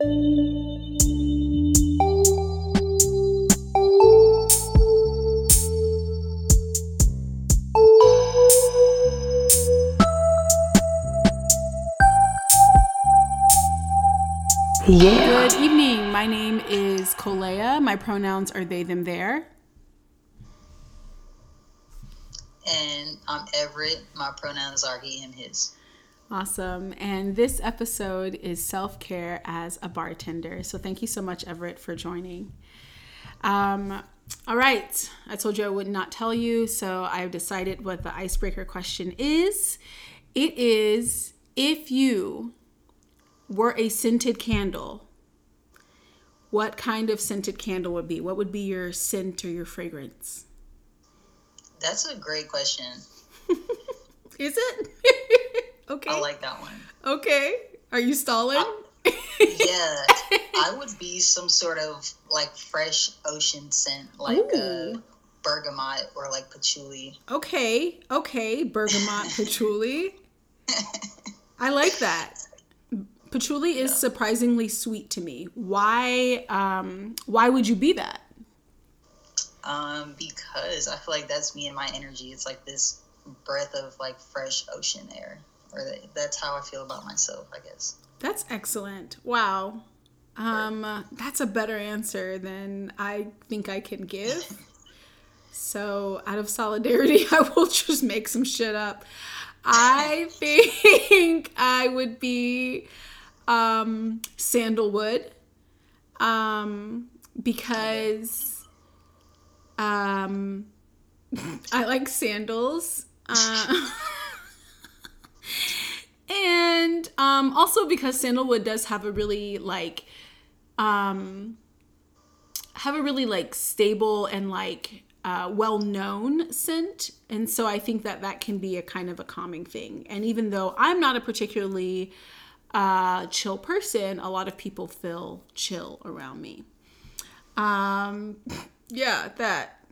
Yeah. Good evening. My name is Kolea. My pronouns are they, them, their. And I'm Everett. My pronouns are he, him, his. Awesome. And this episode is self care as a bartender. So thank you so much, Everett, for joining. Um, all right. I told you I would not tell you. So I've decided what the icebreaker question is. It is if you were a scented candle, what kind of scented candle would be? What would be your scent or your fragrance? That's a great question. Is it? okay. I like that one. Okay. Are you stalling? yeah, I would be some sort of like fresh ocean scent, like uh, bergamot or like patchouli. Okay, okay, bergamot, patchouli. I like that. Patchouli is yeah. surprisingly sweet to me. Why? Um, why would you be that? Um, because I feel like that's me and my energy. It's like this breath of like fresh ocean air, or that's how I feel about myself. I guess. That's excellent. Wow. Um, that's a better answer than I think I can give. so, out of solidarity, I will just make some shit up. I think I would be um, sandalwood um, because um, I like sandals. Uh, and um, also because sandalwood does have a really like um, have a really like stable and like uh, well known scent. And so I think that that can be a kind of a calming thing. And even though I'm not a particularly uh, chill person, a lot of people feel chill around me. Um, yeah, that.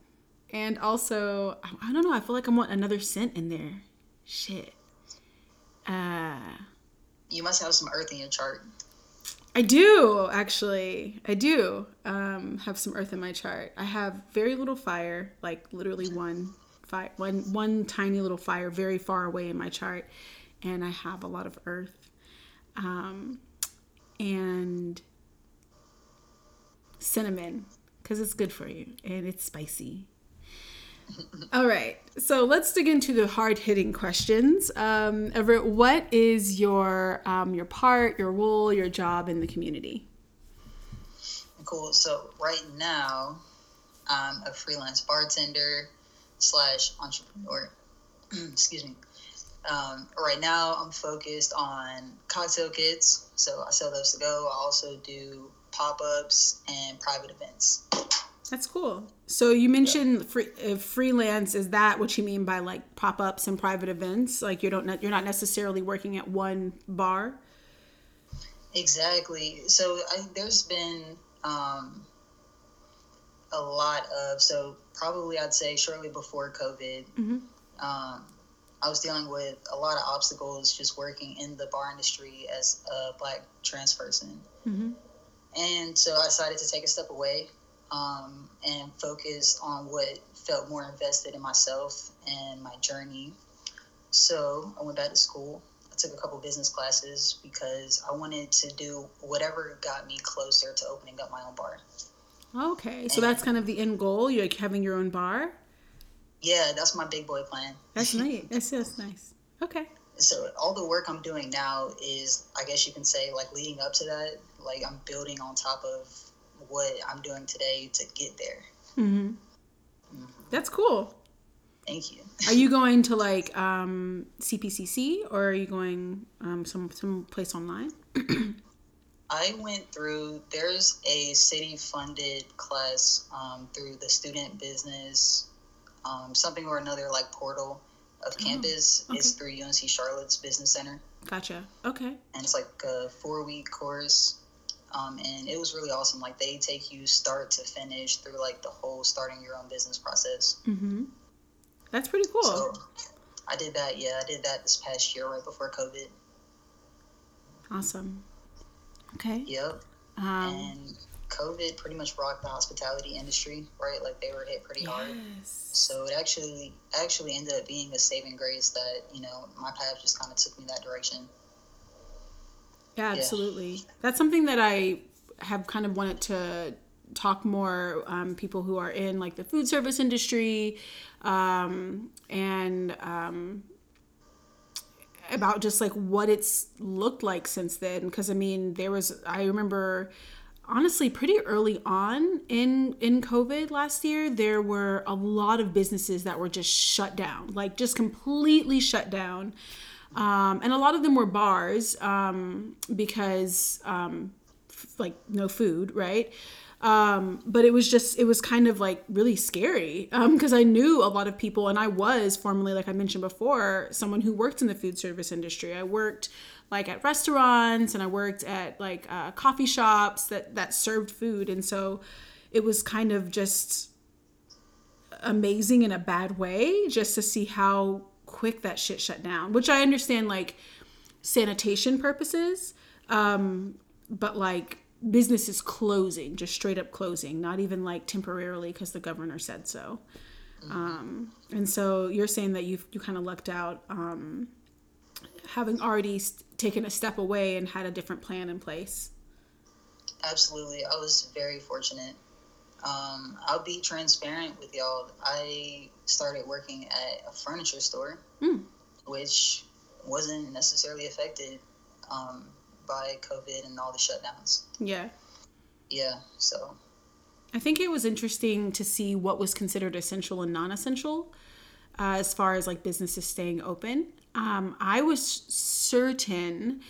And also, I don't know, I feel like I want another scent in there. Shit. Uh, you must have some earth in your chart. I do, actually. I do um, have some earth in my chart. I have very little fire, like literally one fire, one one tiny little fire very far away in my chart, and I have a lot of earth um, and cinnamon because it's good for you and it's spicy. All right, so let's dig into the hard hitting questions. Um, Everett, what is your um, your part, your role, your job in the community? Cool. So right now, I'm a freelance bartender slash entrepreneur. Excuse me. Um, right now, I'm focused on cocktail kits, so I sell those to go. I also do pop ups and private events. That's cool. So you mentioned yeah. free, uh, freelance. Is that what you mean by like pop ups and private events? Like you don't you're not necessarily working at one bar. Exactly. So I, there's been um, a lot of so probably I'd say shortly before COVID. Mm-hmm. Um, I was dealing with a lot of obstacles just working in the bar industry as a black trans person. Mm-hmm. And so I decided to take a step away um, and focus on what felt more invested in myself and my journey. So I went back to school. I took a couple business classes because I wanted to do whatever got me closer to opening up my own bar. Okay, so and that's kind of the end goal. You're like having your own bar yeah, that's my big boy plan. That's nice. That's just nice. Okay. So all the work I'm doing now is, I guess you can say, like leading up to that. Like I'm building on top of what I'm doing today to get there. Mm-hmm. Mm-hmm. That's cool. Thank you. are you going to like um, CPCC or are you going um, some some place online? I went through. There's a city funded class um, through the student business um, something or another like portal of oh, campus oh, okay. is through UNC Charlotte's Business Center. Gotcha. Okay. And it's like a four week course. Um, and it was really awesome. Like they take you start to finish through like the whole starting your own business process. Mm-hmm. That's pretty cool. So I did that. Yeah, I did that this past year right before COVID. Awesome. Okay. Yep. Um, and COVID pretty much rocked the hospitality industry, right? Like they were hit pretty yes. hard. So it actually actually ended up being a saving grace that you know my path just kind of took me that direction. Yeah, absolutely. Yeah. That's something that I have kind of wanted to talk more um, people who are in like the food service industry um, and um, about just like what it's looked like since then because i mean there was i remember honestly pretty early on in in covid last year there were a lot of businesses that were just shut down like just completely shut down um, and a lot of them were bars um, because um, f- like no food right um, but it was just it was kind of like really scary because um, I knew a lot of people and I was formerly like I mentioned before someone who worked in the food service industry. I worked like at restaurants and I worked at like uh, coffee shops that that served food and so it was kind of just amazing in a bad way just to see how quick that shit shut down which I understand like sanitation purposes um, but like businesses closing, just straight up closing, not even like temporarily because the governor said so. Um, and so you're saying that you you kind of lucked out, um, having already taken a step away and had a different plan in place. Absolutely, I was very fortunate. Um, I'll be transparent with y'all. I started working at a furniture store, mm. which wasn't necessarily affected um, by COVID and all the shutdowns. Yeah. Yeah. So. I think it was interesting to see what was considered essential and non-essential, uh, as far as like businesses staying open. Um, I was certain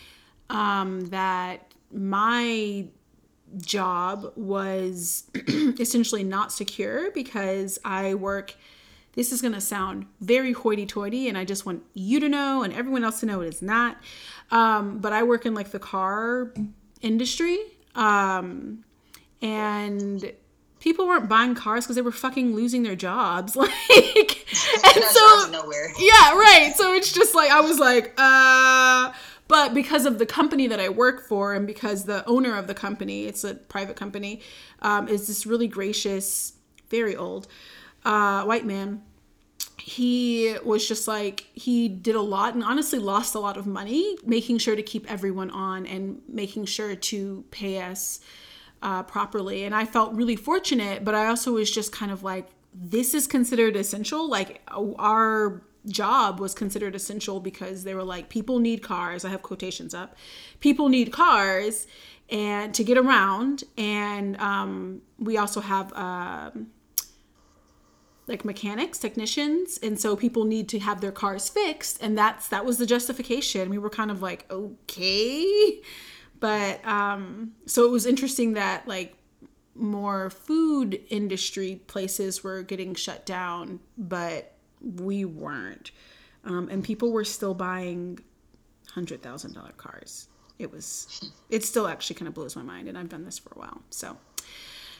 um, that my job was essentially not secure because I work. This is going to sound very hoity toity, and I just want you to know and everyone else to know it is not. Um, but I work in like the car industry. Um, and people weren't buying cars because they were fucking losing their jobs. Like, and so, nowhere. yeah, right. So it's just like, I was like, uh, but because of the company that I work for and because the owner of the company, it's a private company, um, is this really gracious, very old uh, white man he was just like he did a lot and honestly lost a lot of money making sure to keep everyone on and making sure to pay us uh, properly. And i felt really fortunate but i also was just kind of like this is considered essential. Like our job was considered essential because they were like people need cars. I have quotations up. People need cars and to get around and um, we also have um, like mechanics technicians and so people need to have their cars fixed and that's that was the justification. We were kind of like okay. But um so it was interesting that like more food industry places were getting shut down but we weren't. Um, and people were still buying hundred thousand dollar cars. It was it still actually kind of blows my mind and i've done this for a while. So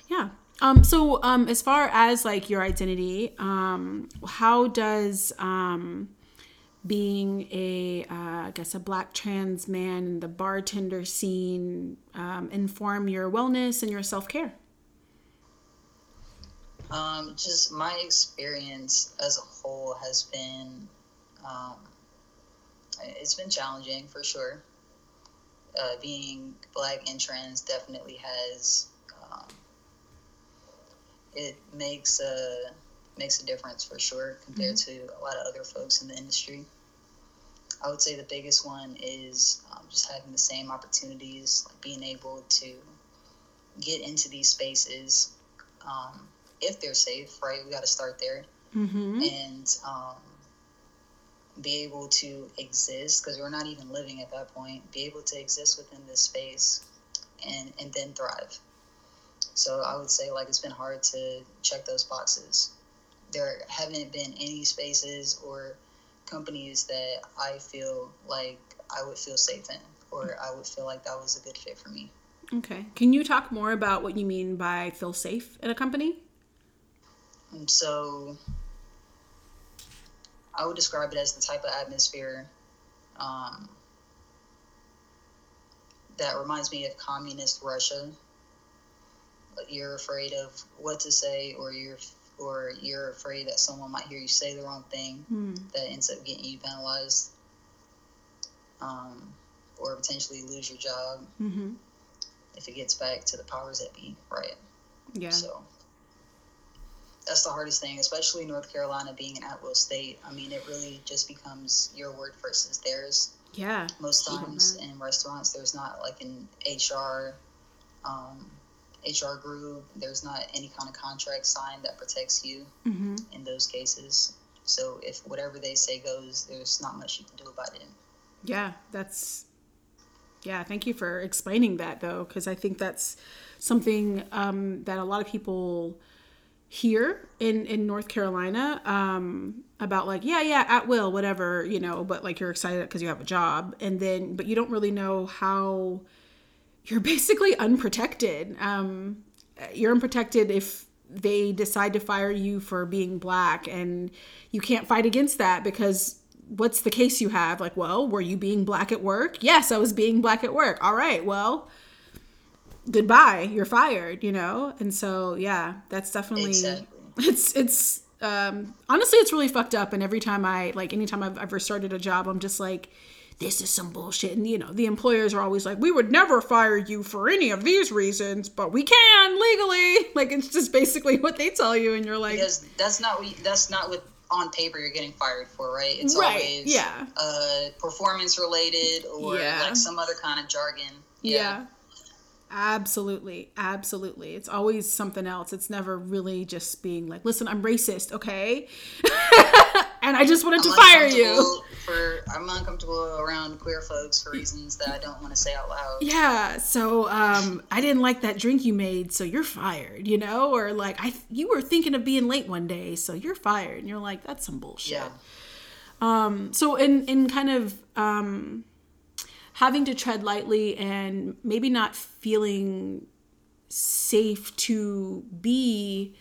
yeah um, so um, as far as like your identity, um, how does um, being a uh, I guess a black trans man in the bartender scene um, inform your wellness and your self care? Um, just my experience as a whole has been um, it's been challenging for sure. Uh, being black and trans definitely has it makes a makes a difference for sure compared mm-hmm. to a lot of other folks in the industry. I would say the biggest one is um, just having the same opportunities, like being able to get into these spaces um, if they're safe, right? We got to start there. Mm-hmm. And um, be able to exist because we're not even living at that point, be able to exist within this space and, and then thrive. So I would say like it's been hard to check those boxes. There haven't been any spaces or companies that I feel like I would feel safe in or I would feel like that was a good fit for me. Okay. Can you talk more about what you mean by feel safe in a company? And um, so I would describe it as the type of atmosphere um, that reminds me of communist Russia. You're afraid of what to say, or you're or you're afraid that someone might hear you say the wrong thing Mm. that ends up getting you penalized, um, or potentially lose your job Mm-hmm. if it gets back to the powers that be, right? Yeah. So that's the hardest thing, especially North Carolina being an at will state. I mean, it really just becomes your word versus theirs. Yeah. Most times in restaurants, there's not like an HR, um, HR group. There's not any kind of contract signed that protects you Mm-hmm. in those cases. So if whatever they say goes, there's not much you can do about it. Yeah, that's yeah. Thank you for explaining that though, because I think that's something um, that a lot of people hear in in North Carolina um, about like yeah yeah at will whatever you know, but like you're excited because you have a job, and then but you don't really know how you're basically unprotected. Um, you're unprotected if they decide to fire you for being black and you can't fight against that because what's the case you have? Like well were you being black at work? Yes i was being black at work. All right well goodbye you're fired you know? And so yeah that's definitely Exactly. it's it's um honestly it's really fucked up. And every time i like anytime i've ever started a job i'm just like this is some bullshit and you know the employers are always like we would never fire you for any of these reasons but we can legally like it's just basically what they tell you and you're like Because that's not what that's not what on paper you're getting fired for, right? It's Right, always yeah. uh, performance related or Yeah. like some other kind of jargon. Yeah. Absolutely. Absolutely. It's always something else. It's never really just being like, listen, I'm racist, okay? and I just wanted to fire you. For I'm uncomfortable around queer folks for reasons that I don't want to say out loud. Yeah, so um I didn't like that drink you made, so you're fired, you know? Or like I you were thinking of being late one day, so you're fired. And you're like, that's some bullshit. Yeah. Um, so in in kind of um, having to tread lightly and maybe not feeling safe to be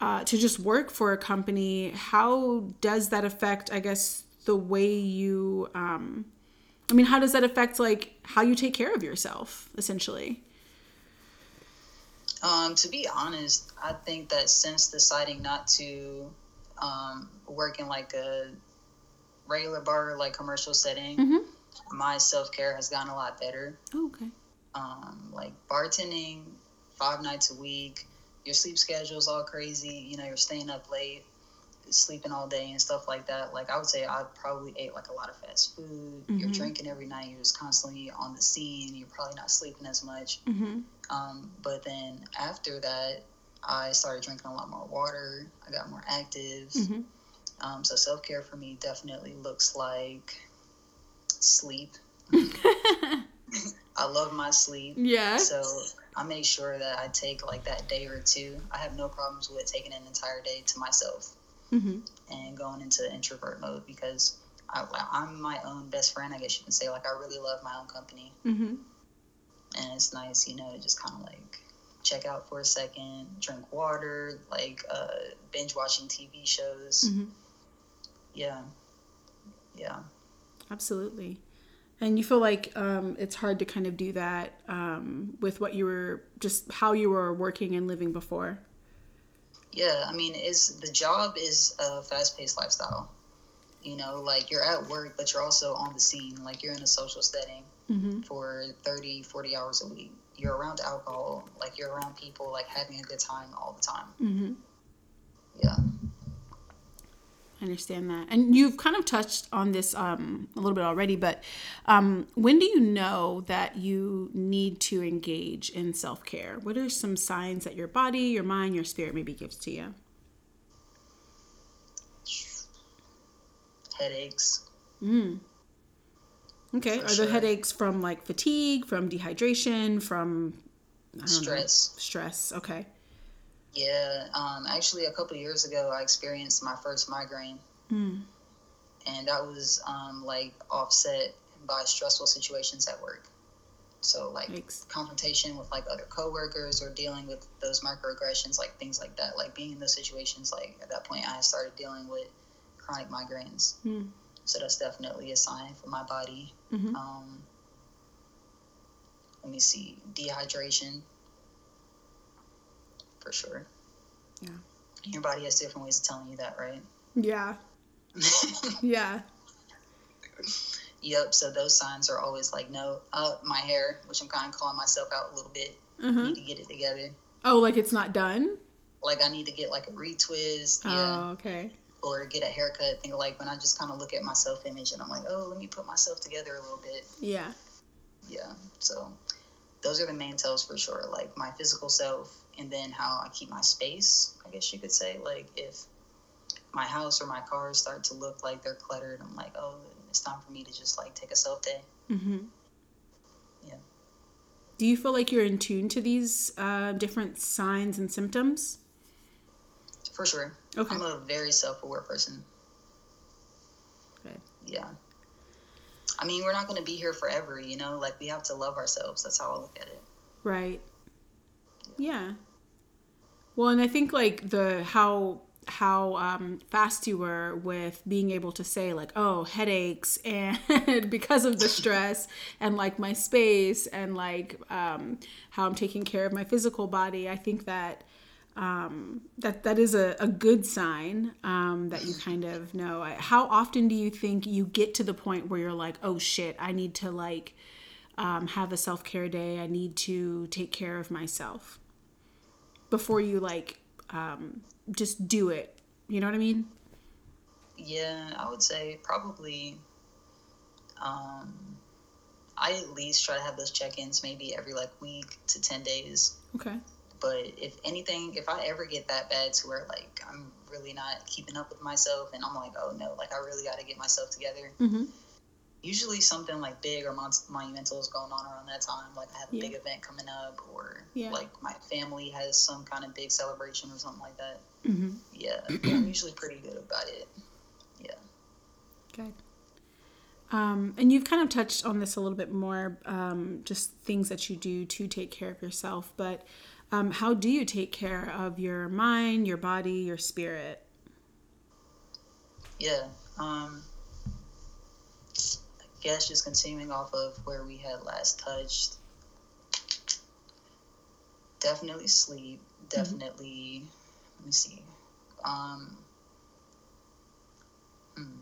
uh, to just work for a company, how does that affect? I guess the way you. Um, I mean, how does that affect like how you take care of yourself, essentially? Um, to be honest, I think that since deciding not to um, work in like a regular bar, like commercial setting, Mhm. my self care has gotten a lot better. Oh, okay. Um, like bartending five nights a week, your sleep schedule is all crazy. You know, you're staying up late, sleeping all day, and stuff like that. Like I would say, I probably ate like a lot of fast food. You're Mhm. drinking every night. You're just constantly on the scene. You're probably not sleeping as much. Mm-hmm. Um, but then after that, I started drinking a lot more water. I got more active. Mm-hmm. Um, so self care for me definitely looks like sleep. I love my sleep. yeah. So I make sure that I take like that day or two. I have no problems with taking an entire day to myself Mm-hmm. and going into introvert mode because I, I'm my own best friend. I guess you can say like I really love my own company Mm-hmm. and it's nice, you know, to just kind of like check out for a second, drink water, like uh, binge watching TV shows. Mm-hmm. Yeah, yeah. Absolutely. And you feel like um, it's hard to kind of do that um, with what you were just how you were working and living before. Yeah, I mean, is the job is a fast-paced lifestyle. You know, like you're at work, but you're also on the scene. Like you're in a social setting Mm-hmm. for 30, 40 hours a week. You're around alcohol, like you're around people, like having a good time all the time. Mm-hmm. Yeah. I understand that. And you've kind of touched on this um, a little bit already, but um, when do you know that you need to engage in self care? What are some signs that your body, your mind, your spirit maybe gives to you? Headaches. Mm. Okay. For are sure. the headaches from like fatigue, from dehydration, from I don't know, Stress. stress? Okay. Yeah, um, actually, a couple of years ago, I experienced my first migraine, Mm. and that was um, like offset by stressful situations at work. So, like Yikes. confrontation with like other coworkers or dealing with those microaggressions, like things like that. Like being in those situations, like at that point, I started dealing with chronic migraines. Mm. So that's definitely a sign for my body. Mhm. Um, let me see, dehydration, for sure. Yeah. Your body has different ways of telling you that, right? Yeah. yeah. Yep. So those signs are always like, no, uh, my hair, which I'm kind of calling myself out a little bit. Uh-huh. Need to get it together. Oh, like it's not done? Like I need to get like a retwist. Oh, Yeah. okay. Or get a haircut. Think like when I just kind of look at my self image and I'm like, oh, let me put myself together a little bit. Yeah. Yeah. So those are the main tells for sure. Like my physical self and then how I keep my space, I guess you could say. Like if my house or my car start to look like they're cluttered, I'm like, oh, it's time for me to just like take a self day. Mm-hmm. Yeah. Do you feel like you're in tune to these uh, different signs and symptoms? For sure. Okay. I'm a very self aware person. Okay. Yeah. I mean, we're not going to be here forever, you know? Like, we have to love ourselves. That's how I look at it. Right. Yeah. Well, and I think like the how how um, fast you were with being able to say like, oh, headaches and because of the stress and like my space and like um, how I'm taking care of my physical body. I think that um, that that is a, a good sign um, that you kind of know. How often do you think you get to the point where you're like, oh shit, I need to like um, have a self care day. I need to take care of myself before you like um, just do it. You know what I mean? Yeah, I would say probably. Um, I at least try to have those check-ins maybe every like week to ten days. Okay. But if anything, if I ever get that bad to where like I'm really not keeping up with myself, and I'm like, oh no, like I really got to get myself together. Mm-hmm. Usually something like big or mon- monumental is going on around that time. Like I have a Yeah. big event coming up, or Yeah. like my family has some kind of big celebration or something like that. Mm-hmm. Yeah, I'm usually pretty good about it. Yeah. Good. Um, and you've kind of touched on this a little bit more, um, just things that you do to take care of yourself. But um, how do you take care of your mind, your body, your spirit? Yeah. Um, Guess just continuing off of where we had last touched. Definitely sleep. Definitely. Let me see. Um. hmm.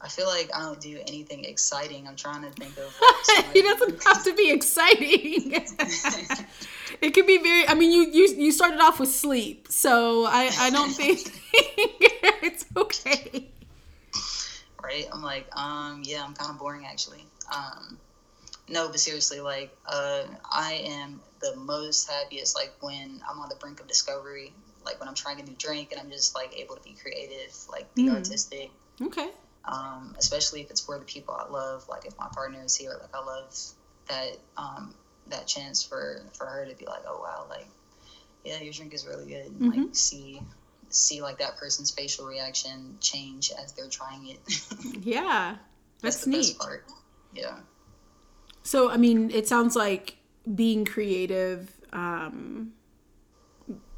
I feel like I don't do anything exciting. I'm trying to think of. Like, it doesn't have to be exciting. it could be very. I mean, you you you started off with sleep, so I I don't think it's okay. right? I'm like, um, yeah, I'm kind of boring actually. Um, no, but seriously, like, uh, I am the most happiest like when I'm on the brink of discovery, like when I'm trying a new drink and I'm just like able to be creative, like be Mm. artistic. Okay. Um, especially if it's for the people I love. Like if my partner is here, like I love that um, that chance for for her to be like, oh wow, like yeah, your drink is really good. And, Mhm. Like see see like that person's facial reaction change as they're trying it. Yeah, that's, the neat. best part. Yeah. So, I mean, it sounds like being creative, um,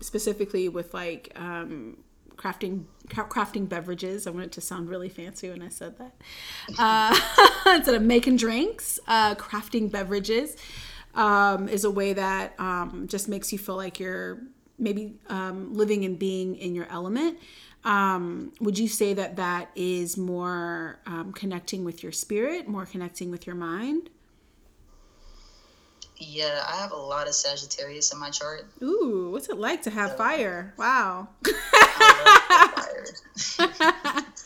specifically with like um, crafting crafting beverages. I want it to sound really fancy when I said that. Uh, instead of making drinks, uh, crafting beverages um, is a way that um, just makes you feel like you're maybe um, living and being in your element. Um, would you say that that is more um, connecting with your spirit, more connecting with your mind? Yeah, I have a lot of Sagittarius in my chart. Ooh, what's it like to have So- fire? Wow. Fire.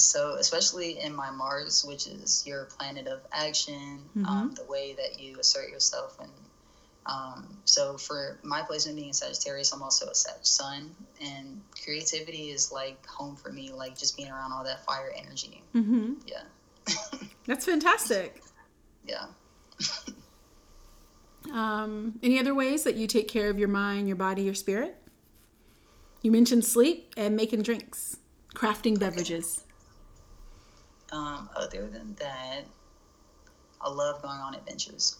so, especially in my Mars, which is your planet of action, um, the way that you assert yourself. And um, so, for my placement being in Sagittarius, I'm also a Sag Sun. And creativity is like home for me, like just being around all that fire energy. hmm Yeah. That's fantastic. Yeah. Um, any other ways that you take care of your mind, your body, your spirit? You mentioned sleep and making drinks, crafting beverages. Um, other than that, I love going on adventures.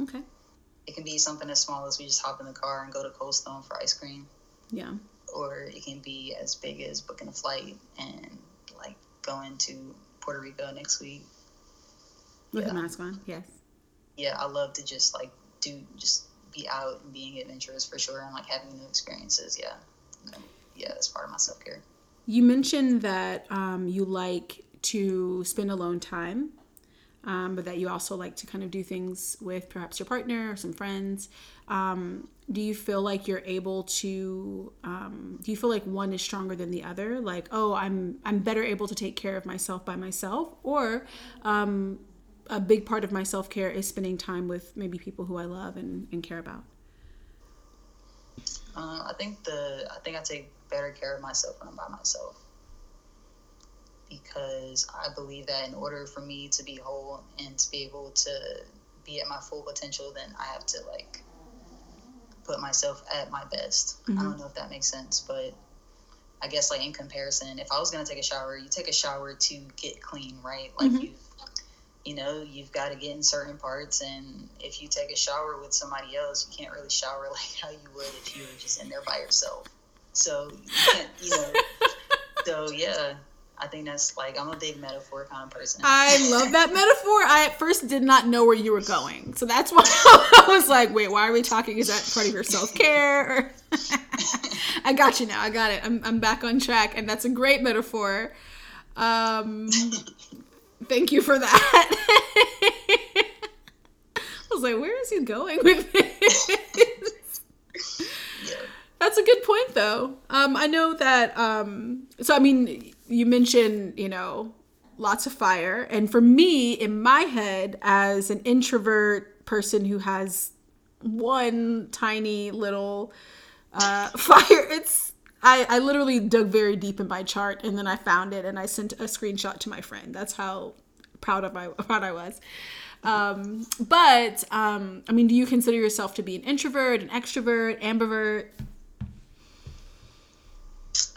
Okay. It can be something as small as we just hop in the car and go to Cold Stone for ice cream, Yeah. or it can be as big as booking a flight and like going to Puerto Rico next week. With yeah. a mask on, yes. Yeah, I love to just like do just be out and being adventurous for sure and like having new experiences. Yeah, yeah, that's part of my self care. You mentioned that um, you like to spend alone time, um, but that you also like to kind of do things with perhaps your partner or some friends. Um, do you feel like you're able to? Um, do you feel like one is stronger than the other? Like, oh, I'm I'm better able to take care of myself by myself, or um, a big part of my self care is spending time with maybe people who I love and, and care about. Uh, I think the I think I take better care of myself when I'm by myself because I believe that in order for me to be whole and to be able to be at my full potential, then I have to like put myself at my best. Mm-hmm. I don't know if that makes sense, but I guess like in comparison, if I was gonna take a shower, you take a shower to get clean, right? Like mm-hmm. you you know, you've got to get in certain parts and if you take a shower with somebody else, you can't really shower like how you would if you were just in there by yourself. So you can't, you know. so yeah, I think that's like I'm a big metaphor kind of person. I love that metaphor. I at first did not know where you were going, so that's why I was like, "Wait, why are we talking? Is that part of your self care?" I got you now. I got it. I'm I'm back on track, and that's a great metaphor. Um, thank you for that. I was like, "Where is he going with this?" That's a good point, though. Um, I know that. Um, so, I mean, you mentioned, you know, lots of fire. And for me, in my head, as an introvert person who has one tiny little uh, fire, it's. I, I literally dug very deep in my chart and then I found it and I sent a screenshot to my friend. That's how proud of my proud I was. Um, but um, I mean, do you consider yourself to be an introvert, an extrovert, ambivert?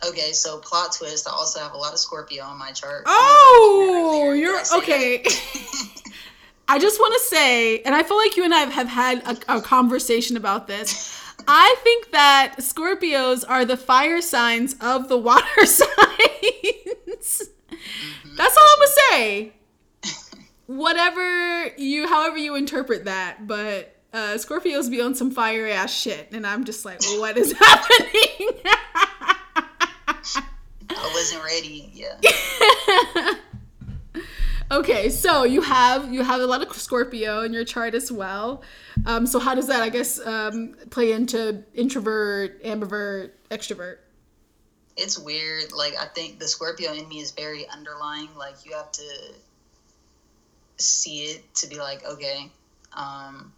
Okay, so plot twist. I also have a lot of Scorpio on my chart. Oh, you're okay. I just want to say, and I feel like you and I have had a, a conversation about this. I think that Scorpios are the fire signs of the water signs. Mm-hmm. That's all I'm gonna say. Whatever you, however you interpret that, but uh, Scorpios be on some fire ass shit, and I'm just like, what is happening? I wasn't ready. Yeah. okay, so you have you have a lot of Scorpio in your chart as well. Um, so how does that, I guess, um, play into introvert, ambivert, extrovert? It's weird. Like I think the Scorpio in me is very underlying. Like you have to see it to be like, okay, um,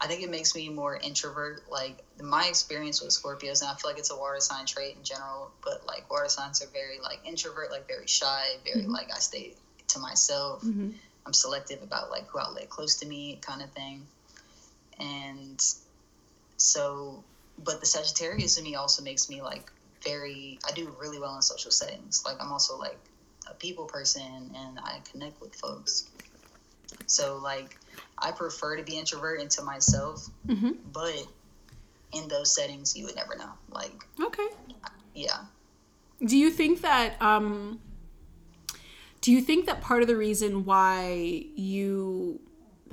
I think it makes me more introvert. Like my experience with Scorpios, and I feel like it's a water sign trait in general, but like water signs are very like introvert, like very shy, very mm-hmm. like I stay to myself. Mm-hmm. I'm selective about like who I let close to me, kind of thing. And so, but the Sagittarius in me also makes me like very. I do really well in social settings. Like I'm also like a people person, and I connect with folks. So like I prefer to be introvert to myself, mm-hmm. but in those settings, you would never know. Like, okay, yeah. Do you think that? um Do you think that part of the reason why you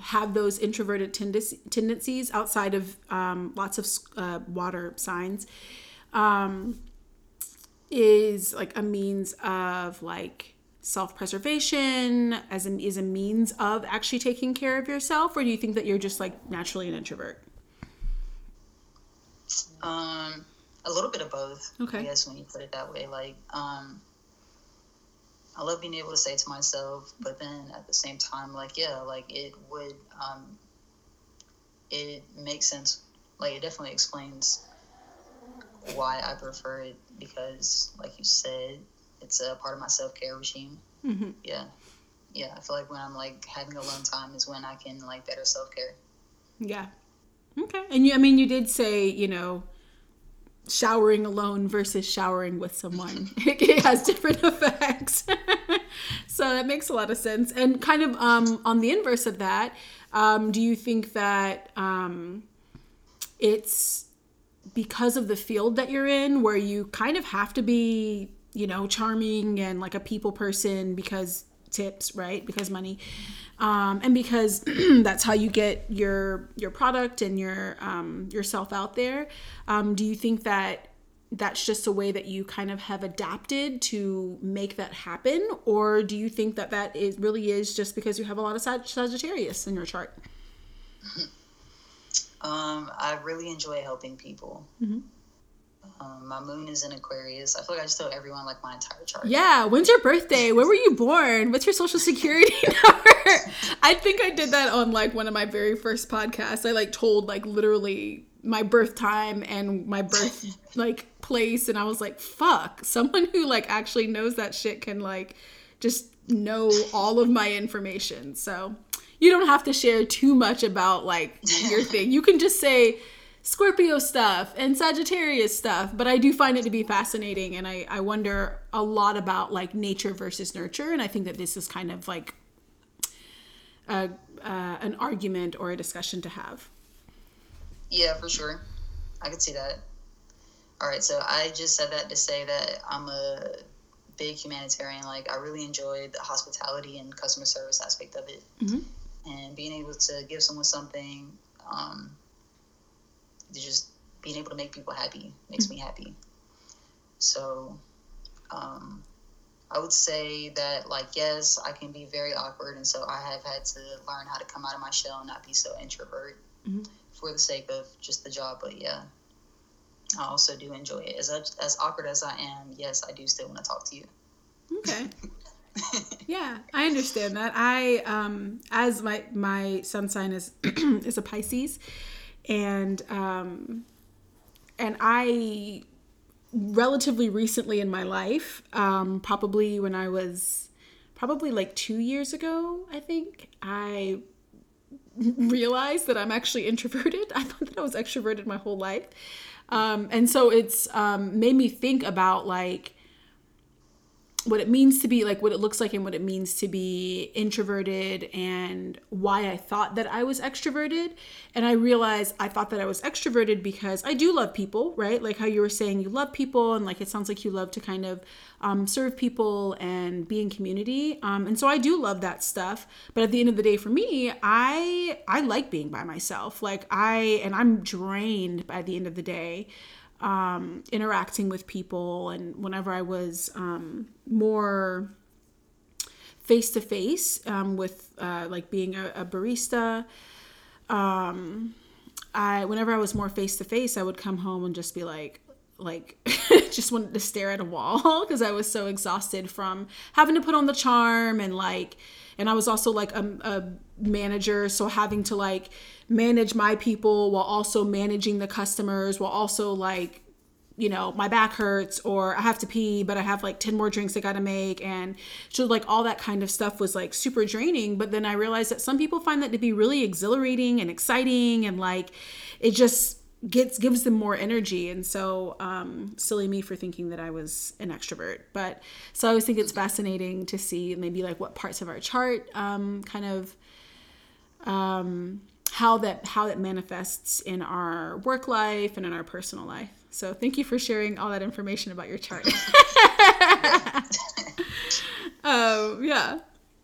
have those introverted tendencies outside of um, lots of uh, water signs um, is like a means of like self-preservation as an is a means of actually taking care of yourself or do you think that you're just like naturally an introvert um a little bit of both okay i guess when you put it that way like um i love being able to say to myself but then at the same time like yeah like it would um it makes sense like it definitely explains why i prefer it because like you said it's a part of my self care regime. Mm-hmm. Yeah, yeah. I feel like when I'm like having alone time is when I can like better self care. Yeah. Okay. And you, I mean, you did say, you know, showering alone versus showering with someone. It has different effects. So that makes a lot of sense. And kind of um, on the inverse of that um, do you think that um, it's because of the field that you're in where you kind of have to be you know, charming and like a people person because tips, right? Because money, um, and because that's how you get your your product and your um, yourself out there. Um, do you think that that's just a way that you kind of have adapted to make that happen, or do you think that that is really is just because you have a lot of Sag- Sagittarius in your chart? Um, I really enjoy helping people. Mm-hmm. Um, my moon is in Aquarius. I feel like I just told everyone like my entire chart. Yeah. When's your birthday? Where were you born? What's your social security number? I think I did that on like one of my very first podcasts. I like told like literally my birth time and my birth like place and I was like, fuck, someone who like actually knows that shit can like just know all of my information. So you don't have to share too much about like your thing. You can just say Scorpio stuff and Sagittarius stuff, but I do find it to be fascinating and I, I wonder a lot about like nature versus nurture. And I think that this is kind of like a, uh, an argument or a discussion to have. Yeah, for sure. I could see that. All right, so I just said that to say that I'm a big humanitarian. Like, I really enjoy the hospitality and customer service aspect of it. Mm-hmm. And being able to give someone something, um, just being able to make people happy makes mm-hmm. me happy. So, um, I would say that, like, yes, I can be very awkward. And so I have had to learn how to come out of my shell and not be so introvert. Mm-hmm for the sake of just the job. But yeah, I also do enjoy it. As as awkward as I am, yes, I do still want to talk to you. Okay. yeah, I understand that. I um as my my sun sign is is a Pisces and um and I relatively recently in my life, um probably when I was probably like 2 years ago, I think, I realized that I'm actually introverted. I thought that I was extroverted my whole life. Um, and so it's um, made me think about like what it means to be like what it looks like and what it means to be introverted and why I thought that I was extroverted. And I realized I thought that I was extroverted because I do love people, right? Like how you were saying you love people and like it sounds like you love to kind of um, serve people and be in community. Um, and so I do love that stuff. But at the end of the day, for me, I I like being by myself. Like I and I'm drained by the end of the day um, interacting with people. And whenever I was um, more face to face with uh, like being a, a barista, um, I whenever I was more face to face, I would come home and just be like, like just wanted to stare at a wall because I was so exhausted from having to put on the charm and like and I was also like a, a manager so having to like manage my people while also managing the customers while also like you know my back hurts or i have to pee but i have like 10 more drinks i gotta make. And so like all that kind of stuff was like super draining. But then i realized that some people find that to be really exhilarating and exciting. And like it just gets gives them more energy and so um silly me for thinking that i was an extrovert but so i always think it's fascinating to see maybe like what parts of our chart um kind of um how that how that manifests in our work life and in our personal life. So thank you for sharing all that information about your chart. um, yeah.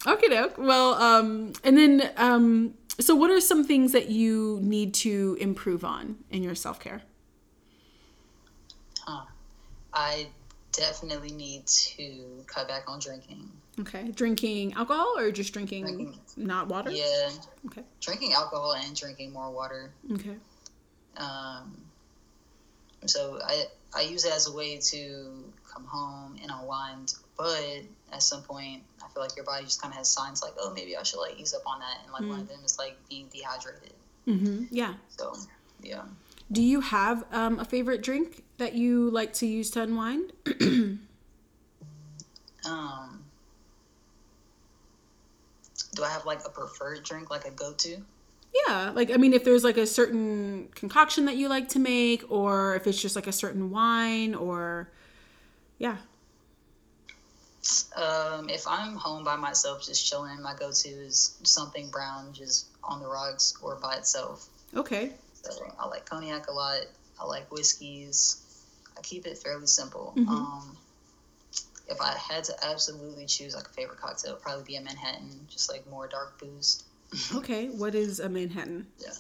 Okay, doke. Well, um, and then um, so what are some things that you need to improve on in your self care? Huh. I definitely need to cut back on drinking. Okay. Drinking alcohol or just drinking, drinking, not water? Yeah. Okay. Drinking alcohol and drinking more water. Okay. Um so I I use it as a way to come home and unwind, but at some point I feel like your body just kind of has signs like, oh, maybe I should like ease up on that, and like mm. one of them is like being dehydrated. Mm-hmm. Yeah. So yeah. Do you have um, a favorite drink that you like to use to unwind? um, do I have like a preferred drink, like a go to? Yeah, like I mean, if there's like a certain concoction that you like to make, or if it's just like a certain wine, or yeah. Um, if I'm home by myself, just chilling, my go-to is something brown, just on the rocks or by itself. Okay. So I like cognac a lot. I like whiskeys. I keep it fairly simple. Mm-hmm. Um, if I had to absolutely choose like a favorite cocktail, it'd probably be a Manhattan, just like more dark booze. Okay, what is a Manhattan? Yeah.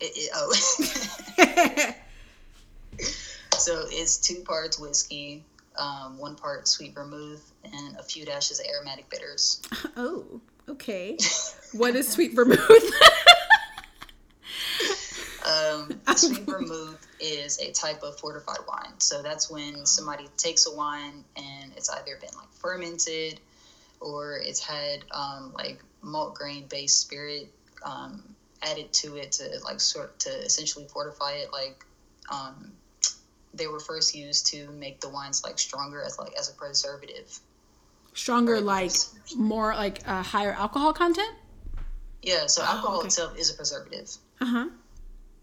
It, it, oh. so it's two parts whiskey, um, one part sweet vermouth, and a few dashes of aromatic bitters. Oh, okay. what is sweet vermouth? um, sweet vermouth is a type of fortified wine. So that's when somebody takes a wine and it's either been like fermented or it's had um, like malt grain based spirit um, added to it to like sort to essentially fortify it. Like um, they were first used to make the wines like stronger as like as a preservative. Stronger, right? like more like a higher alcohol content. Yeah, so alcohol oh, okay. itself is a preservative. Uh huh.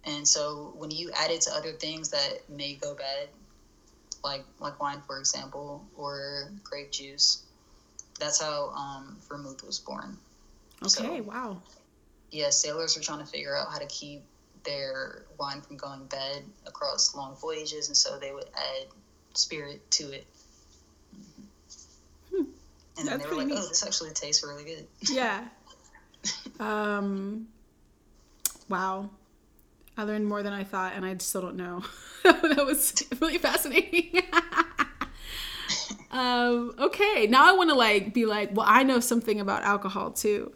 And so when you add it to other things that may go bad, like like wine, for example, or grape juice, that's how um, vermouth was born. Okay. So, wow. Yeah, sailors are trying to figure out how to keep their wine from going bad across long voyages, and so they would add spirit to it. Hmm. And then they were like, neat. "Oh, this actually tastes really good." Yeah. um. Wow. I learned more than I thought, and I still don't know. that was really fascinating. um, okay, now I want to like be like, well, I know something about alcohol too.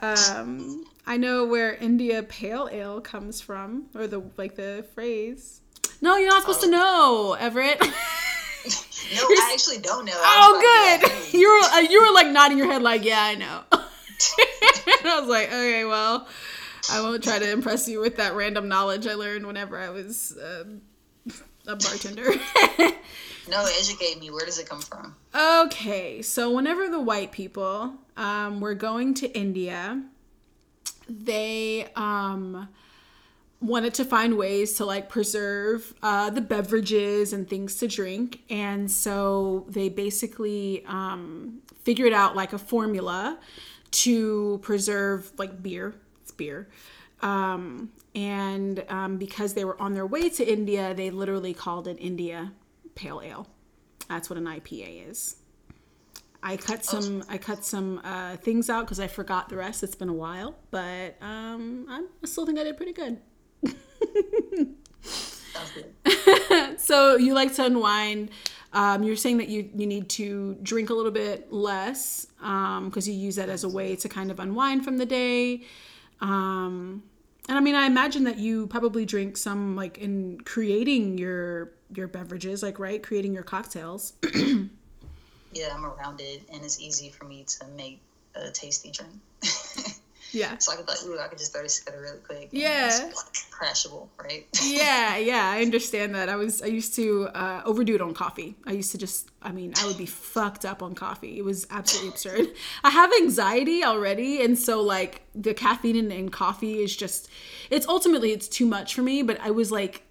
Um, I know where India Pale Ale comes from, or the like the phrase. No, you're not supposed oh. to know, Everett. no, I actually don't know. Oh, good. you were uh, you were like nodding your head, like, yeah, I know. I was like, okay, well, I won't try to impress you with that random knowledge I learned whenever I was uh, a bartender. no, educate me. Where does it come from? Okay, so whenever the white people um, were going to India, they um, wanted to find ways to like preserve uh, the beverages and things to drink, and so they basically um, figured out like a formula to preserve like beer It's beer. Um, and um, because they were on their way to India, they literally called it India Pale Ale. That's what an IPA is. I cut some I cut some uh, things out because I forgot the rest. It's been a while, but um, I still think I did pretty good. so you like to unwind. Um, you're saying that you you need to drink a little bit less because um, you use that as a way to kind of unwind from the day. Um, and I mean, I imagine that you probably drink some like in creating your your beverages, like right, creating your cocktails. yeah, I'm around it, and it's easy for me to make a tasty drink. Yeah. So I could like, ooh, I could just throw this together really quick. Yeah. It's crashable, right? yeah, yeah, I understand that. I was I used to uh, overdo it on coffee. I used to just, I mean, I would be fucked up on coffee. It was absolutely absurd. I have anxiety already, and so like the caffeine in, in coffee is just, it's ultimately it's too much for me. But I was like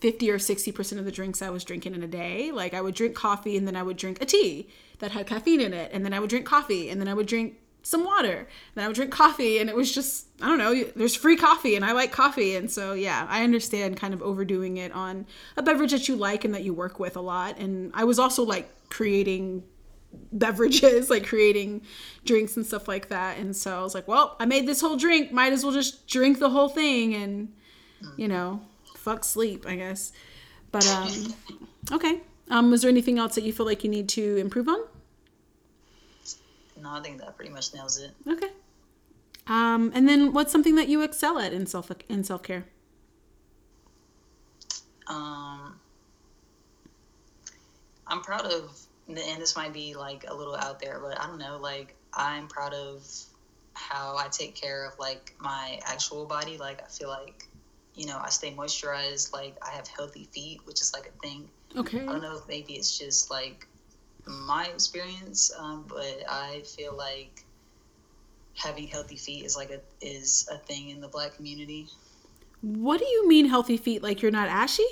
50 or 60% of the drinks I was drinking in a day. Like I would drink coffee and then I would drink a tea that had caffeine in it. And then I would drink coffee and then I would drink some water. And I would drink coffee, and it was just, I don't know, there's free coffee, and I like coffee. And so, yeah, I understand kind of overdoing it on a beverage that you like and that you work with a lot. And I was also like creating beverages, like creating drinks and stuff like that. And so I was like, well, I made this whole drink, might as well just drink the whole thing and, you know, fuck sleep, I guess. But, um, okay. Um, was there anything else that you feel like you need to improve on? No, I think that pretty much nails it. Okay. Um, and then what's something that you excel at in self in self care? Um, I'm proud of, and this might be like a little out there, but I don't know. Like I'm proud of how I take care of like my actual body. Like I feel like, you know, I stay moisturized. Like I have healthy feet, which is like a thing. Okay. I don't know if maybe it's just like my experience, um, but I feel like having healthy feet is like a is a thing in the black community. What do you mean healthy feet? Like you're not ashy?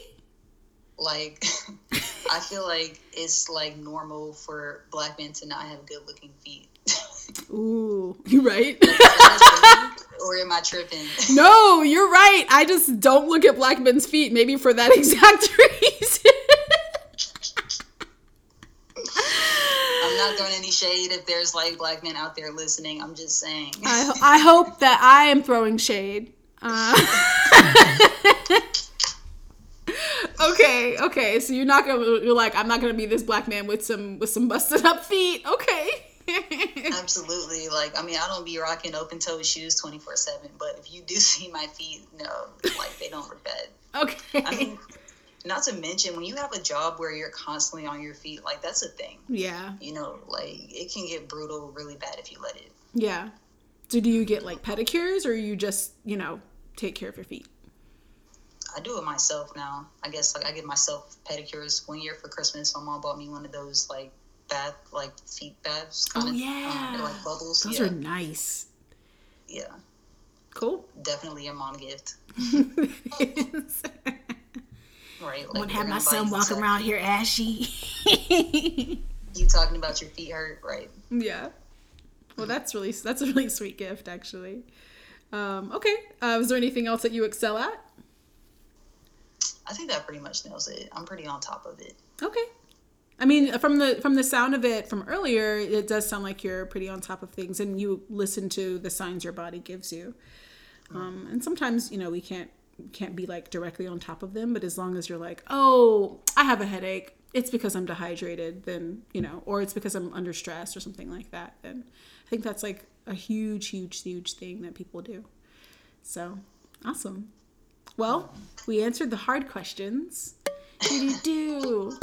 Like I feel like it's like normal for black men to not have good looking feet. Ooh, you right. or am I tripping? No, you're right. I just don't look at black men's feet, maybe for that exact reason. Any shade if there's like black men out there listening. I'm just saying. I, I hope that I am throwing shade. Uh, okay, okay. So you're not gonna. You're like, I'm not gonna be this black man with some with some busted up feet. Okay. Absolutely. Like, I mean, I don't be rocking open toe shoes 24 7, but if you do see my feet, no, like, they don't bad. Okay. I mean, not to mention, when you have a job where you're constantly on your feet, like, that's a thing. Yeah. You know, like, it can get brutal really bad if you let it. Yeah. So do you get like pedicures or you just, you know, take care of your feet? I do it myself now. I guess, like, I get myself pedicures. One year for Christmas, my mom bought me one of those, like, bath like feet baths. Kinda, oh yeah, um, like bubbles. Those yeah. are nice. Yeah. Cool. Definitely a mom gift. right. Like, I have my son walk around here ashy. you talking about your feet hurt, right? Yeah. Well, that's really that's a really sweet gift, actually. Um, okay. Uh, was there anything else that you excel at? I think that pretty much nails it. I'm pretty on top of it. Okay. I mean, from the from the sound of it from earlier, it does sound like you're pretty on top of things, and you listen to the signs your body gives you. Um, and sometimes, you know, we can't can't be like directly on top of them, but as long as you're like, oh, I have a headache, it's because I'm dehydrated, then you know, or it's because I'm under stress or something like that. And I think that's like a huge, huge, huge thing that people do. So awesome. Well, we answered the hard questions. Do do.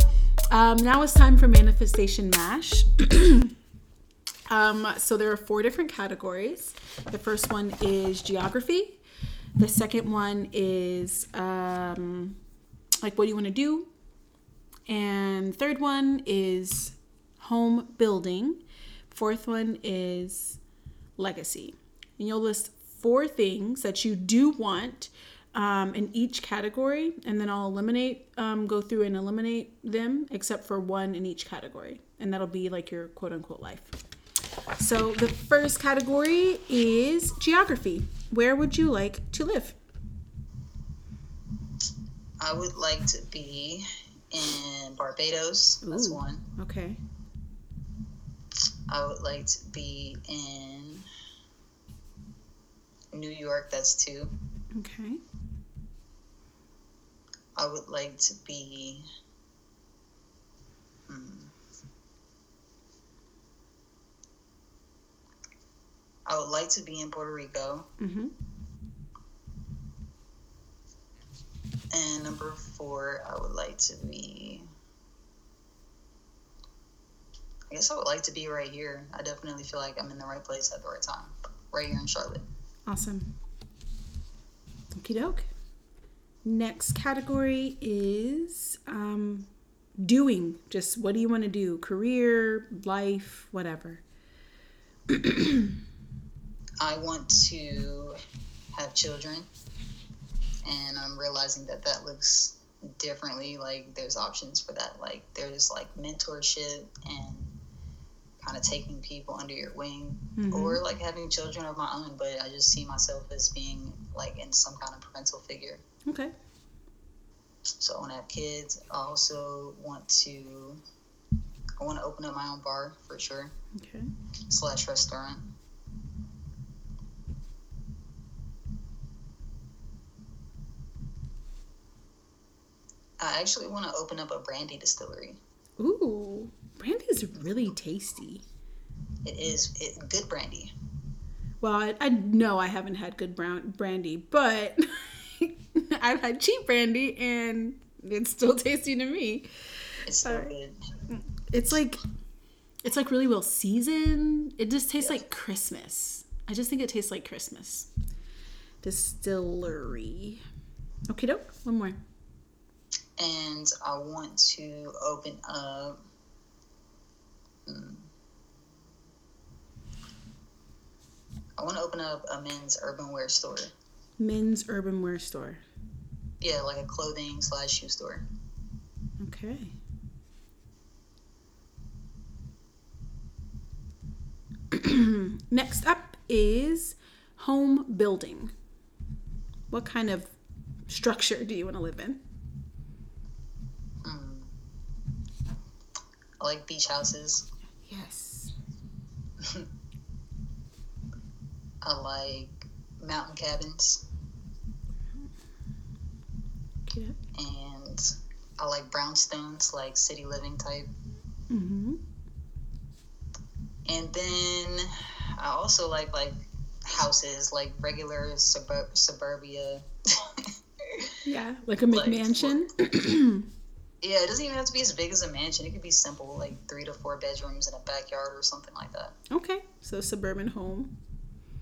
Um, now it's time for Manifestation Mash. um, so there are four different categories. The first one is geography. The second one is um, like what do you want to do? And third one is home building. Fourth one is legacy. And you'll list four things that you do want um, in each category, and then I'll eliminate, um, go through and eliminate them except for one in each category, and that'll be like your quote unquote life. So the first category is geography. Where would you like to live? I would like to be in Barbados. That's one. Okay. I would like to be in New York. That's two. Okay. I would like to be. I would like to be in Puerto Rico. Mm-hmm. And number four, I would like to be. I guess I would like to be right here. I definitely feel like I'm in the right place at the right time, right here in Charlotte. Awesome. Okie doke. Next category is um, doing. Just what do you want to do? Career, life, whatever. I want to have children, and I'm realizing that that looks differently. Like there's options for that. Like there's like mentorship and kind of taking people under your wing mm-hmm. or like having children of my own. But i just see myself as being like in some kind of parental figure. Okay. So i want to have kids. I also want to i want to open up my own bar for sure. Okay. Slash restaurant I actually want to open up a brandy distillery. Ooh, brandy is really tasty. It is it, good brandy. Well, I, I know I haven't had good brown brandy, but I've had cheap brandy and it's still tasty to me. It's so uh, good. It's like it's like really well seasoned. It just tastes yeah. like Christmas. I just think it tastes like Christmas. Distillery. Okay, doke. One more and I want to open up. Hmm, I want to open up a men's urban wear store. Men's urban wear store. Yeah, like a clothing slash shoe store. Okay. Next up is home building. What kind of structure do you want to live in? I like beach houses. Yes. I like mountain cabins. Yeah. And I like brownstones, like city living type. Mm-hmm. And then I also like like houses, like regular suburb suburbia. Yeah, like a Like, McMansion. yeah, it doesn't even have to be as big as a mansion. It could be simple, like three to four bedrooms in a backyard or something like that. okay, so suburban home.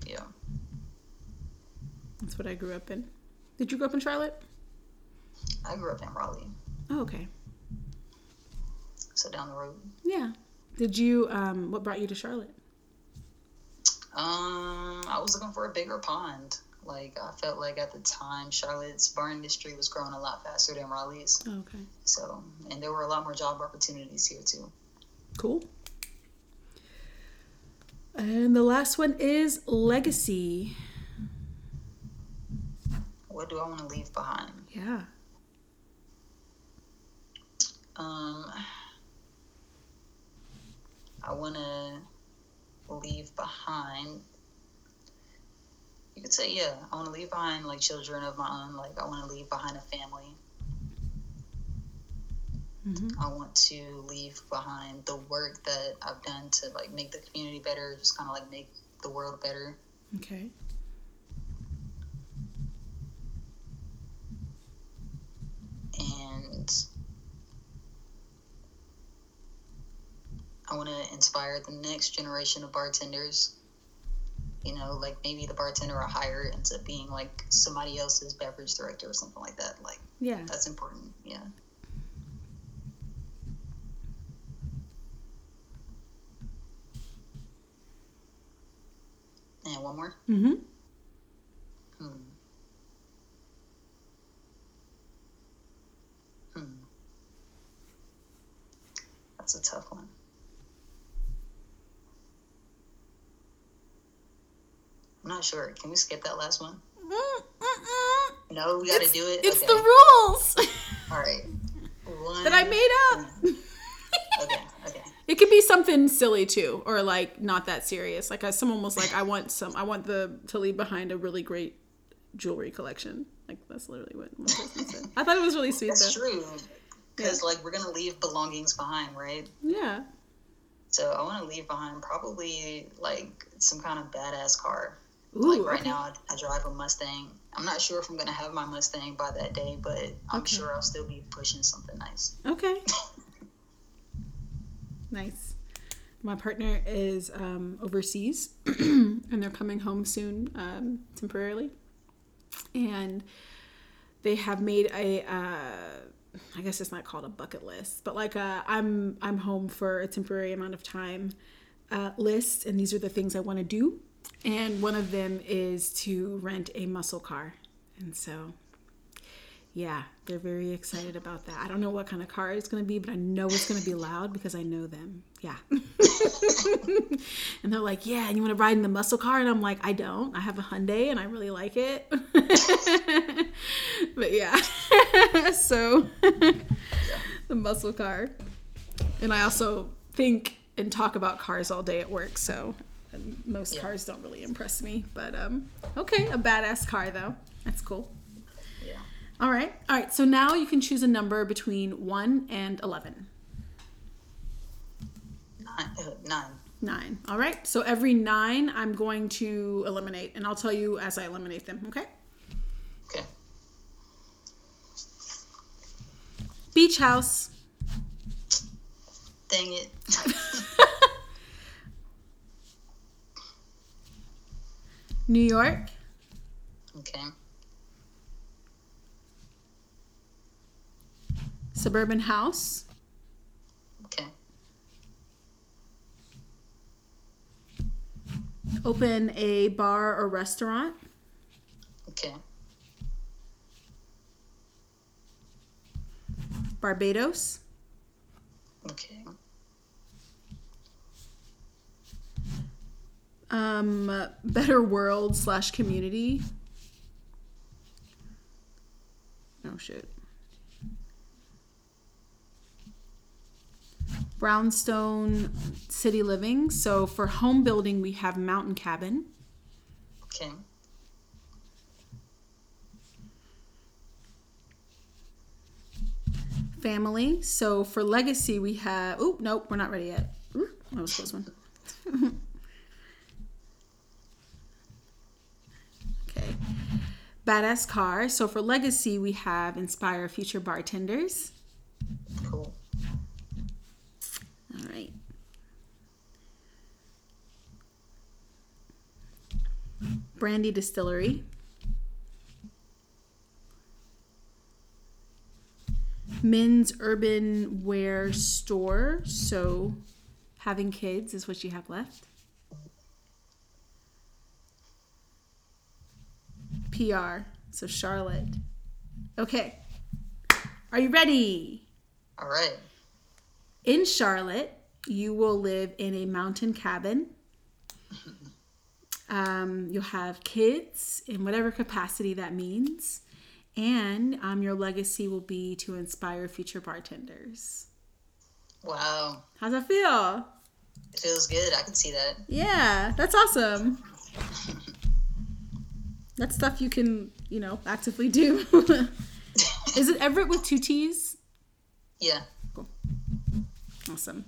Yeah. That's what I grew up in. Did you grow up in Charlotte? I grew up in Raleigh, Oh, okay. so down the road. Yeah. Did you? Um, what brought you to Charlotte? Um, I was looking for a bigger pond. Like I felt like at the time, Charlotte's bar industry was growing a lot faster than Raleigh's. Okay. So, and there were a lot more job opportunities here too. Cool. And the last one is legacy. What do I want to leave behind? Yeah. Um, I want to leave behind. You could say, yeah, I want to leave behind like children of my own. Like I want to leave behind a family. hmm I want to leave behind the work that I've done to like make the community better, just kind of like make the world better. Okay. And I want to inspire the next generation of bartenders. You know, like maybe the bartender I hire ends up being like somebody else's beverage director or something like that. Like Yeah. that's important. Yeah. And one more. Mm-hmm. Hmm. Hmm. That's a tough one. I'm not sure. Can we skip that last one? No, we got to do it. It's okay. the rules All right. One. that I made up. Okay. Okay. It could be something silly too, or like not that serious. Like uh, someone was like, "I want some. I want the to leave behind a really great jewelry collection." Like that's literally what one person said. I thought it was really sweet That's though. true. Because like we're gonna leave belongings behind, right? Yeah. So I want to leave behind probably like some kind of badass car. Ooh. like right okay. now, I, I drive a Mustang. I'm not sure if I'm gonna have my Mustang by that day, but I'm Okay. sure I'll still be pushing something nice. Okay. nice. My partner is um, overseas, and they're coming home soon, um, temporarily, and they have made a. Uh, I guess it's not called a bucket list, but like I'm I'm home for a temporary amount of time uh, list, and these are the things I want to do, and one of them is to rent a muscle car, and so yeah, they're very excited about that. I don't know what kind of car it's going to be, but I know it's going to be loud because I know them. Yeah. and they're like, "Yeah, and you want to ride in the muscle car?" And I'm like, "I don't. I have a Hyundai and I really like it." but yeah. so the muscle car. And I also think and talk about cars all day at work, so and most Yeah. cars don't really impress me, but um okay, a badass car though. That's cool. Yeah. All right. All right. So now you can choose a number between 1 and 11. Nine. Uh, nine. 9. All right. So every 9 I'm going to eliminate and I'll tell you as I eliminate them, okay? Okay. Beach house. Dang it. New York. okay. Suburban house. Okay. Open a bar or restaurant. Okay. Barbados. Okay. Um, better world slash community. Oh shit. brownstone city living. So for home building, we have mountain cabin. Okay. Family. So for legacy, we have. Oh nope, we're not ready yet. Ooh, that was close one. Badass car. So for legacy, we have inspire future bartenders. Cool. All right. Brandy Distillery. Men's Urban Wear Store. So, having kids is what you have left. PR. So, Charlotte. Okay. Are you ready? All right. In Charlotte, you will live in a mountain cabin. Um, you'll have kids in whatever capacity that means. And um, your legacy will be to inspire future bartenders. Wow. How's that feel? It feels good. I can see that. Yeah, that's awesome. That's stuff you can, you know, actively do. Is it Everett with two T's? Yeah. Cool. Awesome.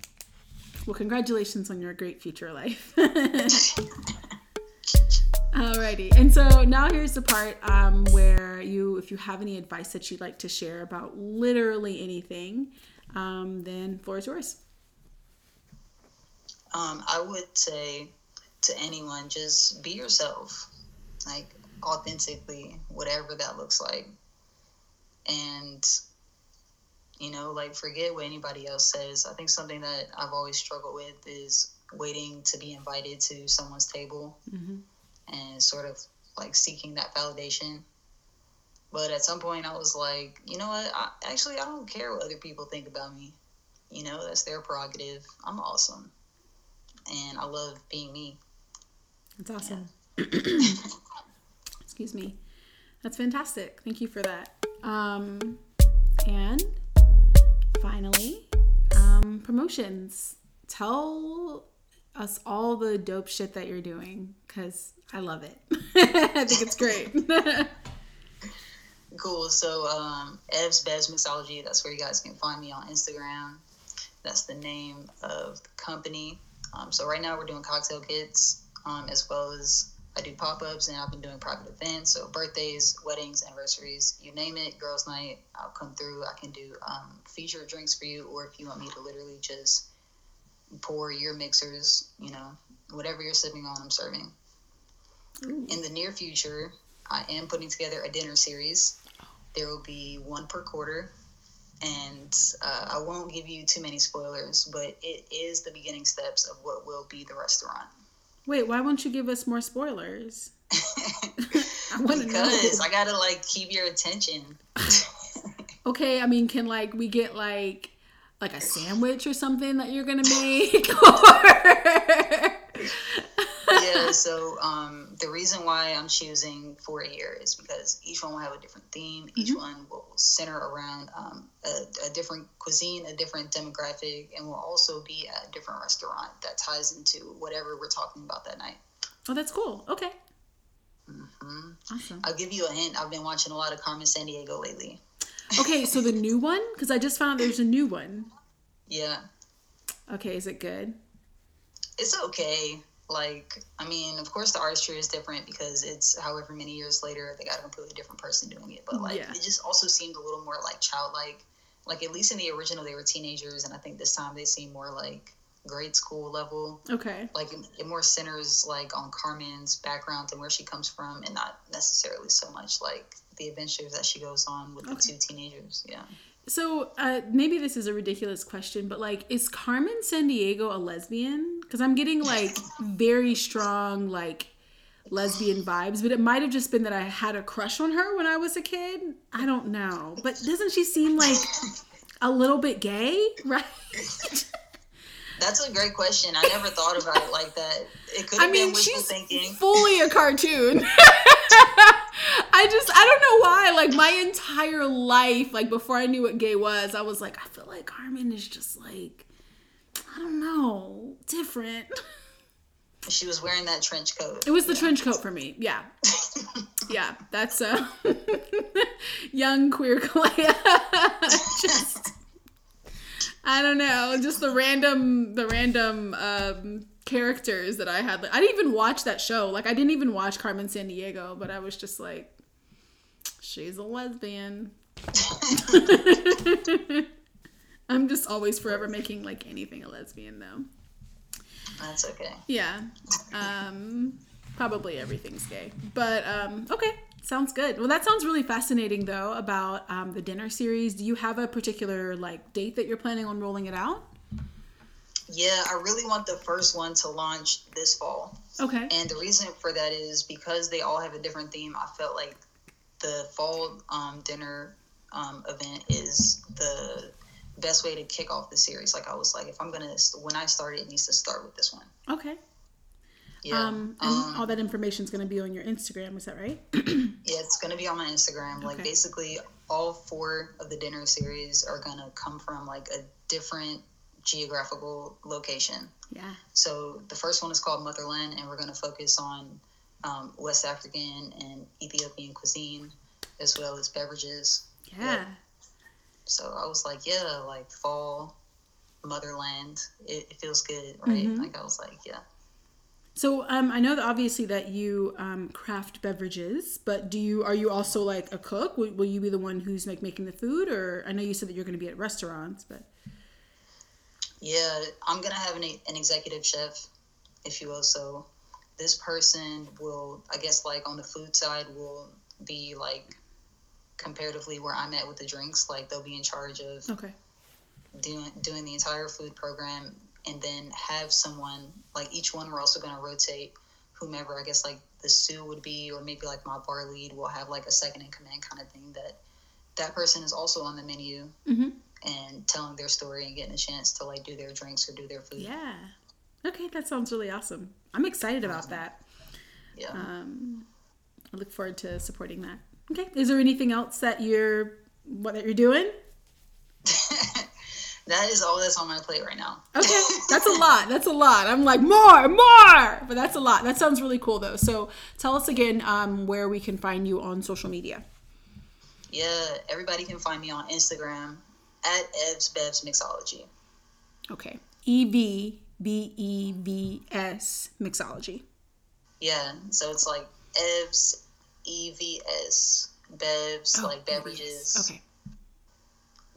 Well, congratulations on your great future life. Alrighty, and so now here's the part um, where you, if you have any advice that you'd like to share about literally anything, um, then floor is yours. Um, I would say to anyone, just be yourself, like authentically, whatever that looks like. And, you know, like forget what anybody else says. I think something that I've always struggled with is waiting to be invited to someone's table Mm-hmm. and sort of like seeking that validation. But at some point, I was like, you know what? I, actually, I don't care what other people think about me. You know, that's their prerogative. I'm awesome. And I love being me. That's awesome. Excuse me. That's fantastic. Thank you for that. Um, and finally, um, promotions. Tell us all the dope shit that you're doing because I love it. I think it's great. Cool. So, um, Ev's Bev's Mixology, that's where you guys can find me on Instagram. That's the name of the company. Um, so, right now we're doing cocktail kits um, as well as I do pop ups and I've been doing private events. So, birthdays, weddings, anniversaries, you name it, girls' night, I'll come through. I can do um, featured drinks for you, or if you want me to literally just pour your mixers, you know, whatever you're sipping on, I'm serving. In the near future, I am putting together a dinner series. There will be one per quarter, and uh, I won't give you too many spoilers, but it is the beginning steps of what will be the restaurant. Wait, why won't you give us more spoilers? I want to know. because I gotta like keep your attention. Okay, I mean, can like we get like like a sandwich or something that you're gonna make? or... yeah, so um, the reason why I'm choosing four a year is because each one will have a different theme. Each Mhm. one will center around um, a, a different cuisine, a different demographic, and will also be at a different restaurant that ties into whatever we're talking about that night. oh, that's cool. Okay, hmm awesome. I'll give you a hint. I've been watching a lot of Carmen Sandiego lately. Okay, so the new one because I just found there's a new one. Yeah, Okay, is it good? it's okay. Like, I mean, of course, the artistry is different because it's however many years later they got a completely different person doing it. But like, Yeah. it just also seemed a little more like childlike. Like, at least in the original, they were teenagers, and I think this time they seem more like grade school level. Okay. Like, it, it more centers like on Carmen's background and where she comes from, and not necessarily so much like the adventures that she goes on with the two teenagers. Yeah. So uh, maybe this is a ridiculous question, but like, is Carmen Sandiego a lesbian? Because I'm getting like very strong like lesbian vibes, but it might have just been that I had a crush on her when I was a kid. I don't know, but doesn't she seem like a little bit gay? Right? That's a great question. I never thought about it like that. It could I have been mean, wishful she's thinking. fully a cartoon. I just I don't know why. Like my entire life, like before I knew what gay was, I was like, I feel like Carmen is just like I don't know, different. She was wearing that trench coat. It was the yeah. trench coat for me. Yeah. yeah, that's a young queer Kalea. just I don't know, just the random the random um characters that I had. I didn't even watch that show. Like I didn't even watch Carmen Sandiego, but I was just like she's a lesbian. I'm just always forever making like anything a lesbian though. That's okay. Yeah. Um, probably everything's gay. But um, okay, sounds good. Well, that sounds really fascinating though about um, the dinner series. Do you have a particular like date that you're planning on rolling it out? Yeah, I really want the first one to launch this fall. Okay. And the reason for that is because they all have a different theme. I felt like the fall um, dinner um, event is the best way to kick off the series. Like I was like, if I'm gonna when I start, it needs to start with this one. Okay. Yeah. Um, and um, all that information is going to be on your Instagram. Is that right? yeah, it's going to be on my Instagram. Like basically, all four of the dinner series are going to come from like a different geographical location. Yeah. So the first one is called Motherland, and we're going to focus on um, West African and Ethiopian cuisine, as well as beverages. Yeah. So I was like, yeah, like fall, motherland. It, it feels good, right? Mm-hmm. Like I was like, yeah. So um, I know that obviously that you um, craft beverages, but do you are you also like a cook? Will, will you be the one who's like making the food, or I know you said that you're going to be at restaurants, but yeah, I'm gonna have an, an executive chef, if you will. So this person will, I guess, like on the food side, will be like comparatively where I'm at with the drinks. Like they'll be in charge of okay doing doing the entire food program, and then have someone like each one. We're also going to rotate whomever I guess like the sous would be, or maybe like my bar lead will have like a second in command kind of thing. That that person is also on the menu mm-hmm. and telling their story and getting a chance to like do their drinks or do their food. Yeah. Okay, that sounds really awesome. I'm excited about that. Yeah. Um, I look forward to supporting that. Okay. Is there anything else that you're what that you're doing? that is all that's on my plate right now. okay, that's a lot. That's a lot. I'm like more, more, but that's a lot. That sounds really cool though. So tell us again um, where we can find you on social media. Yeah, everybody can find me on Instagram at Evs Bevs Mixology. Okay, E V B E V S Mixology. Yeah, so it's like Evs EVS. Bevs, oh, like beverages. Okay.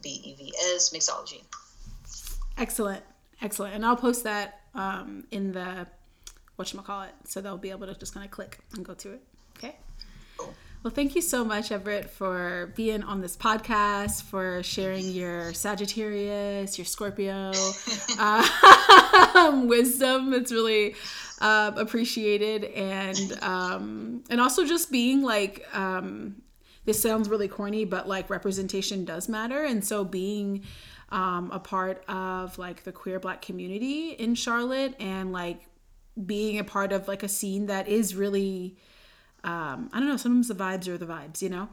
B E V S, mixology. Excellent. Excellent. And I'll post that um, in the whatchamacallit. So they'll be able to just kind of click and go to it. Okay. Cool. Well, thank you so much, Everett, for being on this podcast, for sharing your Sagittarius, your Scorpio uh, wisdom. It's really uh, appreciated, and um, and also just being like um, this sounds really corny, but like representation does matter, and so being um, a part of like the queer Black community in Charlotte, and like being a part of like a scene that is really um, I don't know, sometimes the vibes are the vibes, you know,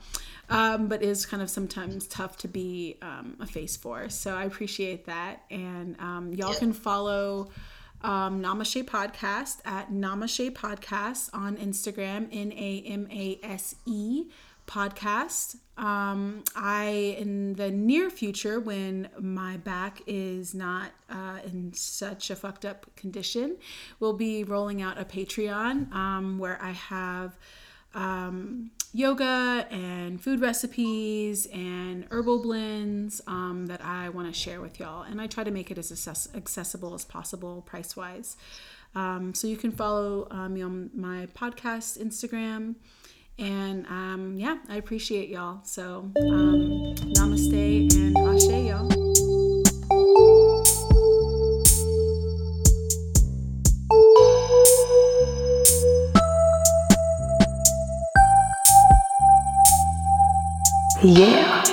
um, but is kind of sometimes tough to be um, a face for. So I appreciate that. And um, y'all yeah. can follow um, Namashe Podcast at Namashe Podcast on Instagram, N A M A S E podcast. Um, I, in the near future, when my back is not uh, in such a fucked up condition, will be rolling out a Patreon um, where I have um, yoga and food recipes and herbal blends um, that I want to share with y'all. And I try to make it as accessible as possible price wise. Um, so you can follow uh, me on my podcast Instagram. And um, yeah, I appreciate y'all. So um, namaste and ashe, y'all. Yeah.